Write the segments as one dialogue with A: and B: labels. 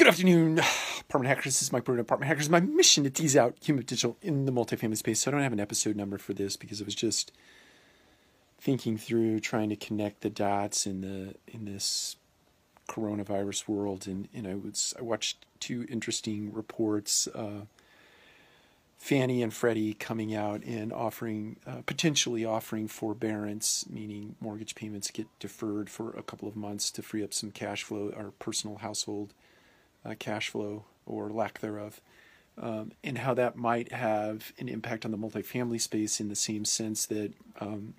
A: Good afternoon, apartment hackers. This is Mike Brewer, apartment hackers. My mission to tease out human potential in the multifamily space. So I don't have an episode number for this because I was just thinking through trying to connect the dots in the in this coronavirus world, and and I was I watched two interesting reports. Uh, Fannie and Freddie coming out and offering, uh, potentially offering forbearance, meaning mortgage payments get deferred for a couple of months to free up some cash flow or personal household uh, cash flow or lack thereof, um, and how that might have an impact on the multifamily space in the same sense that um,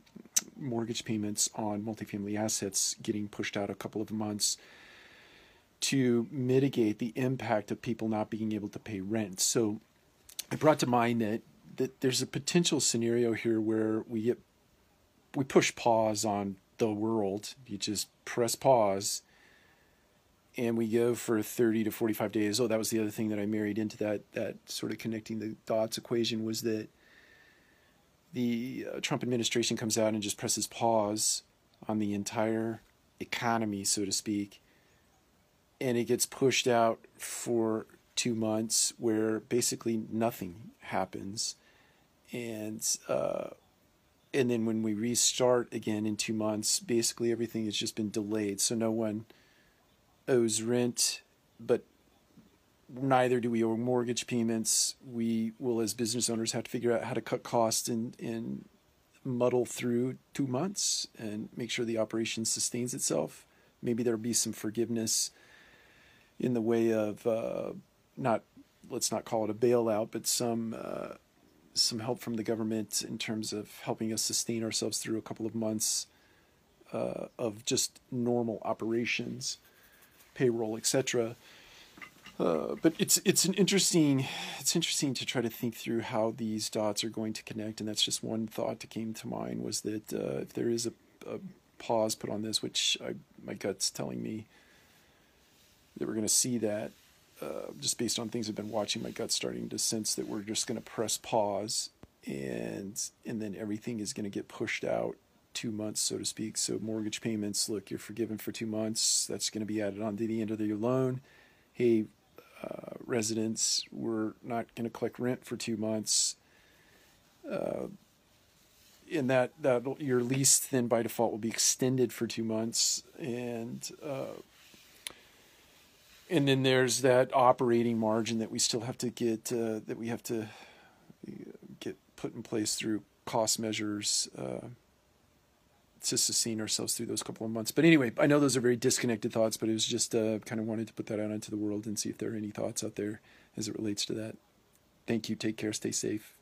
A: mortgage payments on multifamily assets getting pushed out a couple of months to mitigate the impact of people not being able to pay rent. So it brought to mind that that there's a potential scenario here where we get we push pause on the world. You just press pause and we go for 30 to 45 days. Oh, that was the other thing that I married into that that sort of connecting the dots equation was that the uh, Trump administration comes out and just presses pause on the entire economy, so to speak, and it gets pushed out for two months where basically nothing happens, and uh, and then when we restart again in two months, basically everything has just been delayed, so no one owes rent, but neither do we owe mortgage payments. We will, as business owners, have to figure out how to cut costs and, and muddle through two months and make sure the operation sustains itself. Maybe there'll be some forgiveness in the way of uh, not, let's not call it a bailout, but some uh, some help from the government in terms of helping us sustain ourselves through a couple of months uh, of just normal operations payroll, etc. Uh, but it's it's an interesting it's interesting to try to think through how these dots are going to connect, and that's just one thought that came to mind was that uh, if there is a, a, pause put on this, which I, my gut's telling me that we're going to see that, uh, just based on things I've been watching, my gut's starting to sense that we're just going to press pause, and and then everything is going to get pushed out two months, so to speak. So mortgage payments, look, you're forgiven for two months. That's going to be added on to the end of your loan. Hey, uh, residents, we're not going to collect rent for two months. Uh, and that that your lease then by default will be extended for two months, and uh, and then there's that operating margin that we still have to get uh, that we have to uh, get put in place through cost measures uh, to sustain ourselves through those couple of months. But anyway, I know those are very disconnected thoughts, but it was just uh, kind of wanted to put that out into the world and see if there are any thoughts out there as it relates to that. Thank you. Take care. Stay safe.